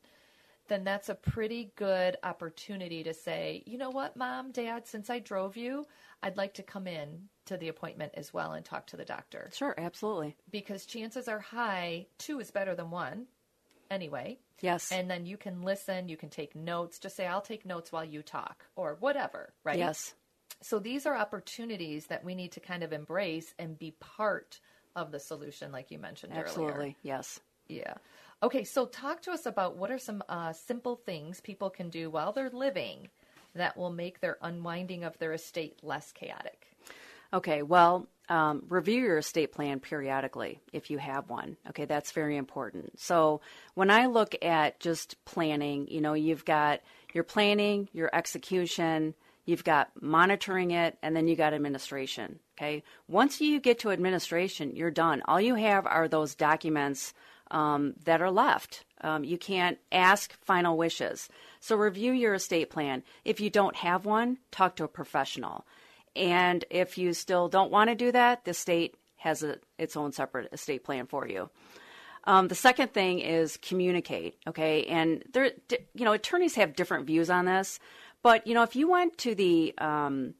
then that's a pretty good opportunity to say, you know what, mom, dad, since I drove you, I'd like to come in to the appointment as well and talk to the doctor. Sure, absolutely. Because chances are high, two is better than one anyway. Yes. And then you can listen, you can take notes. Just say, I'll take notes while you talk, or whatever, right? Yes. So these are opportunities that we need to kind of embrace and be part of the solution, like you mentioned Absolutely, earlier. Absolutely, yes. Yeah. Okay, so talk to us about what are some uh, simple things people can do while they're living that will make their unwinding of their estate less chaotic. Okay, well, um, review your estate plan periodically if you have one. Okay, that's very important. So when I look at just planning, you know, you've got your planning, your execution, you've got monitoring it, and then you got administration. Okay, once you get to administration, you're done. All you have are those documents um, that are left. Um, you can't ask final wishes. So review your estate plan. If you don't have one, talk to a professional. And if you still don't want to do that, the state has a, its own separate estate plan for you. Um, the second thing is communicate. Okay, and there, you know, attorneys have different views on this, but you know, if you went to the um,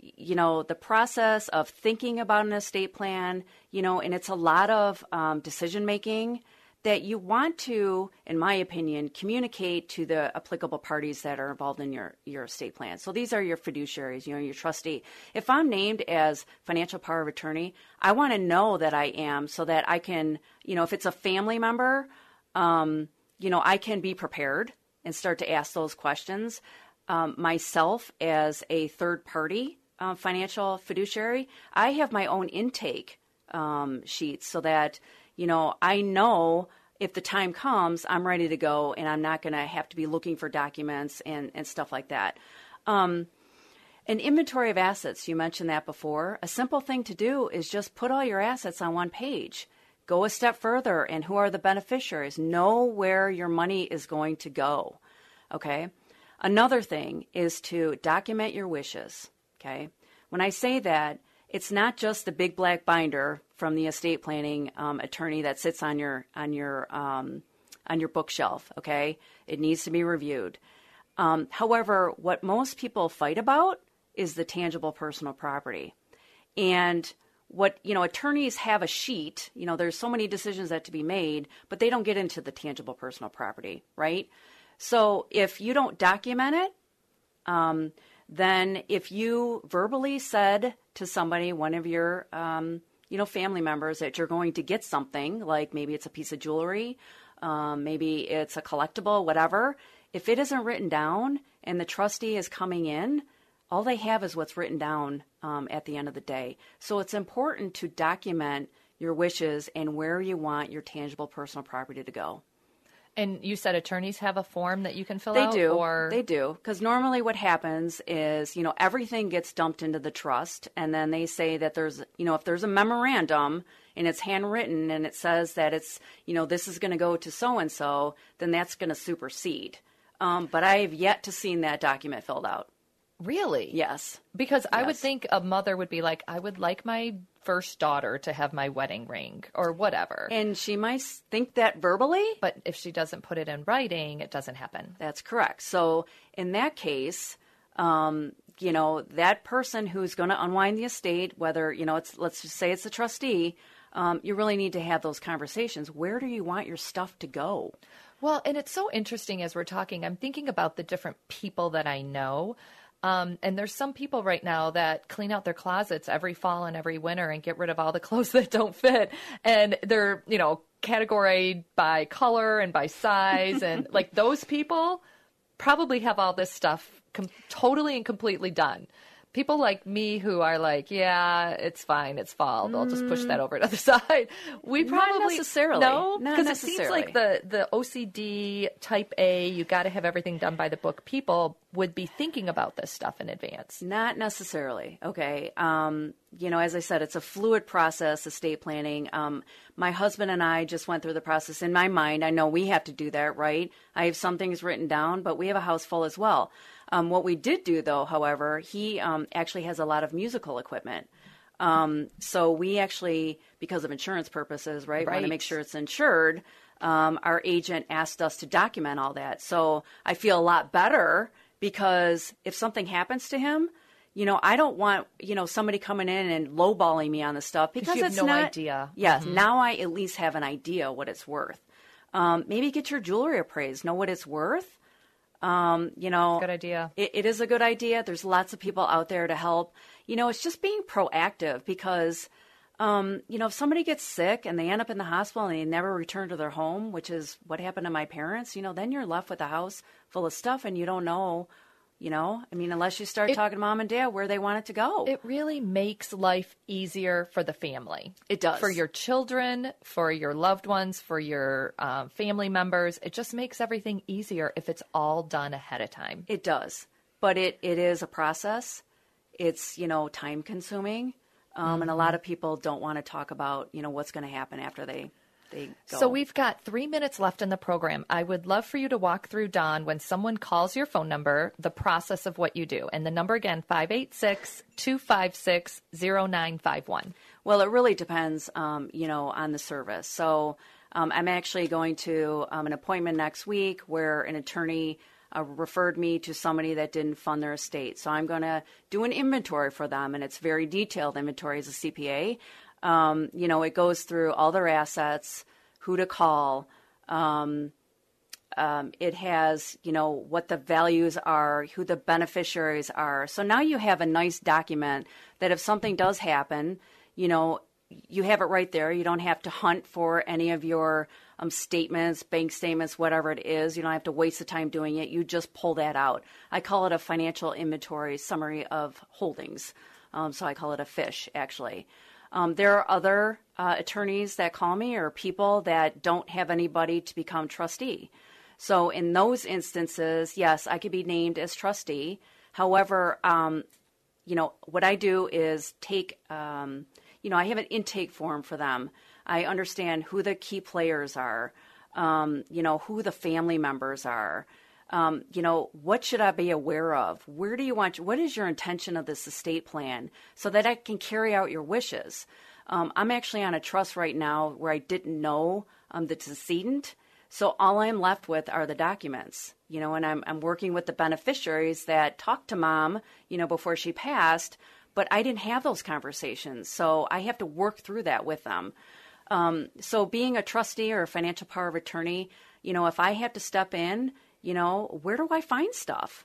you know the process of thinking about an estate plan you know and it's a lot of um, decision making that you want to in my opinion communicate to the applicable parties that are involved in your your estate plan. So these are your fiduciaries you know your trustee. If i'm named as financial power of attorney i want to know that i am so that i can you know if it's a family member um, you know i can be prepared and start to ask those questions um, myself as a third party uh, financial fiduciary, I have my own intake um, sheets so that you know I know if the time comes, I'm ready to go, and I'm not going to have to be looking for documents and and stuff like that. Um, an inventory of assets, you mentioned that before. A simple thing to do is just put all your assets on one page. Go a step further, and who are the beneficiaries? Know where your money is going to go. Okay. Another thing is to document your wishes. Okay. When I say that, it's not just the big black binder from the estate planning um, attorney that sits on your on your um, on your bookshelf. Okay, it needs to be reviewed. Um, however, what most people fight about is the tangible personal property, and what you know attorneys have a sheet. You know, there's so many decisions that to be made, but they don't get into the tangible personal property, right? So if you don't document it, um, then if you verbally said to somebody, one of your um, you know family members, that you're going to get something, like maybe it's a piece of jewelry, um, maybe it's a collectible, whatever. If it isn't written down and the trustee is coming in, all they have is what's written down um, at the end of the day. So it's important to document your wishes, and where you want your tangible personal property to go. And you said attorneys have a form that you can fill out? They out? do. Or They do. Because normally what happens is, you know, everything gets dumped into the trust, and then they say that there's, you know, if there's a memorandum and it's handwritten and it says that it's, you know, this is going to go to so and so, then that's going to supersede. Um, but I have yet to seen that document filled out. Really? Yes. Because I would think a mother would be like, I would like my first daughter to have my wedding ring or whatever. And she might think that verbally. But if she doesn't put it in writing, it doesn't happen. That's correct. So in that case, um, you know, that person who's going to unwind the estate, whether, you know, it's, let's just say it's a trustee, um, you really need to have those conversations. Where do you want your stuff to go? Well, and it's so interesting as we're talking. I'm thinking about the different people that I know. Um, and there's some people right now that clean out their closets every fall and every winter and get rid of all the clothes that don't fit. And they're, you know, categorized by color and by size. and like those people probably have all this stuff com- totally and completely done. People like me who are like, yeah, it's fine, it's fall. They'll just push that over to the other side. We Mm. Not probably necessarily. no, because it seems like the the OCD type A, you got to have everything done by the book. People would be thinking about this stuff in advance. Not necessarily. Okay. Um, you know, as I said, it's a fluid process, estate planning. Um, my husband and I just went through the process in my mind. I know we have to do that, right? I have some things written down, but we have a house full as well. Um, what we did do, though, however, he um, actually has a lot of musical equipment. Um, so we actually, because of insurance purposes, right, want to make sure it's insured. Um, our agent asked us to document all that. So I feel a lot better because if something happens to him, you know, I don't want you know somebody coming in and lowballing me on the stuff because you have it's no not, idea. Yes, Mhm. now I at least have an idea what it's worth. Um, maybe get your jewelry appraised, know what it's worth. Um, you know, Good idea. It, it is a good idea. There's lots of people out there to help. You know, it's just being proactive because, um, you know, if somebody gets sick and they end up in the hospital and they never return to their home, which is what happened to my parents, you know, then you're left with a house full of stuff and you don't know, you know, I mean, unless you start It- talking to mom and dad where they want it to go. It really makes life easier for the family. It does. For your children, for your loved ones, for your um, family members. It just makes everything easier if it's all done ahead of time. It does, but it, it is a process. It's you know time consuming, um, and a Mm-hmm. lot of people don't want to talk about you know what's going to happen after they they go. So we've got three minutes left in the program. I would love for you to walk through, Dawn, when someone calls your phone number, the process of what you do. And the number again, 586 256 0951. Well, it really depends, um, you know, on the service. So um, I'm actually going to um, an appointment next week where an attorney uh, referred me to somebody that didn't fund their estate. So I'm going to do an inventory for them, and it's very detailed inventory as a CPA. Um, you know, it goes through all their assets, who to call. Um, um, it has, you know, what the values are, who the beneficiaries are. So now you have a nice document that if something does happen, you know, you have it right there. You don't have to hunt for any of your um, statements, bank statements, whatever it is. You don't have to waste the time doing it. You just pull that out. I call it a financial inventory summary of holdings. Um, so I call it a fish, actually. Um, there are other uh, attorneys that call me or people that don't have anybody to become trustee. So in those instances, yes, I could be named as trustee. However, um, you know, what I do is take, um, you know, I have an intake form for them. I understand who the key players are, um, you know, who the family members are. Um, you know, what should I be aware of? Where do you want, what is your intention of this estate plan so that I can carry out your wishes? Um, I'm actually on a trust right now where I didn't know um, the decedent. So all I'm left with are the documents, you know, and I'm, I'm working with the beneficiaries that talked to mom, you know, before she passed, but I didn't have those conversations. So I have to work through that with them. Um, so being a trustee or a financial power of attorney, you know, if I have to step in, you know, where do I find stuff?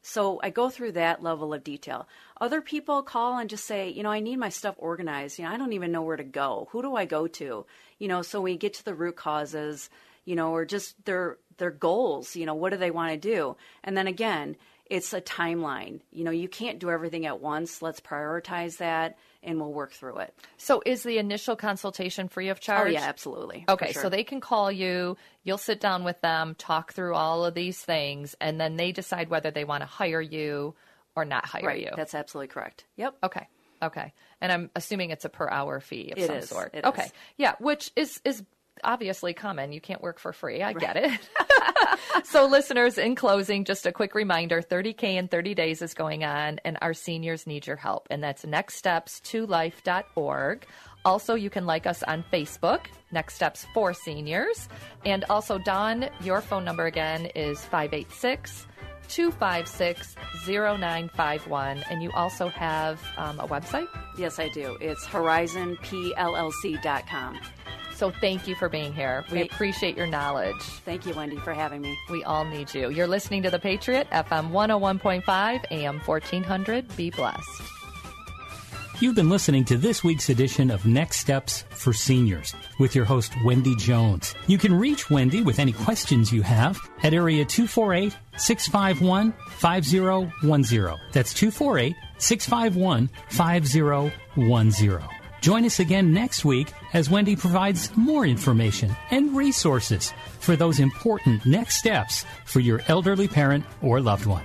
So I go through that level of detail. Other people call and just say, you know, I need my stuff organized. You know, I don't even know where to go. Who do I go to? You know, so we get to the root causes, you know, or just their their goals, you know, what do they want to do? And then again, it's a timeline. You know, you can't do everything at once. Let's prioritize that and we'll work through it. So is the initial consultation free of charge? Oh, yeah, absolutely. Okay, sure. so they can call you, you'll sit down with them, talk through all of these things, and then they decide whether they want to hire you or not hire right. you. That's absolutely correct. Yep. Okay. Okay. And I'm assuming it's a per hour fee of It some is. sort. It okay. is. Yeah, which is is obviously common. You can't work for free. I get it. so listeners, in closing, just a quick reminder, 30K in 30 days is going on and our seniors need your help. And that's nextsteps2life.org. Also, you can like us on Facebook, Next Steps for Seniors. And also, Dawn, your phone number again is 586 256 0951. And you also have um, a website? Yes, I do. It's horizonpllc.com. So thank you for being here. We Thank- appreciate your knowledge. Thank you, Wendy, for having me. We all need you. You're listening to The Patriot, FM 101.5, AM 1400. Be blessed. You've been listening to this week's edition of Next Steps for Seniors with your host, Wendy Jones. You can reach Wendy with any questions you have at area 248 651 5010. That's 248 651 5010. Join us again next week as Wendy provides more information and resources for those important next steps for your elderly parent or loved one.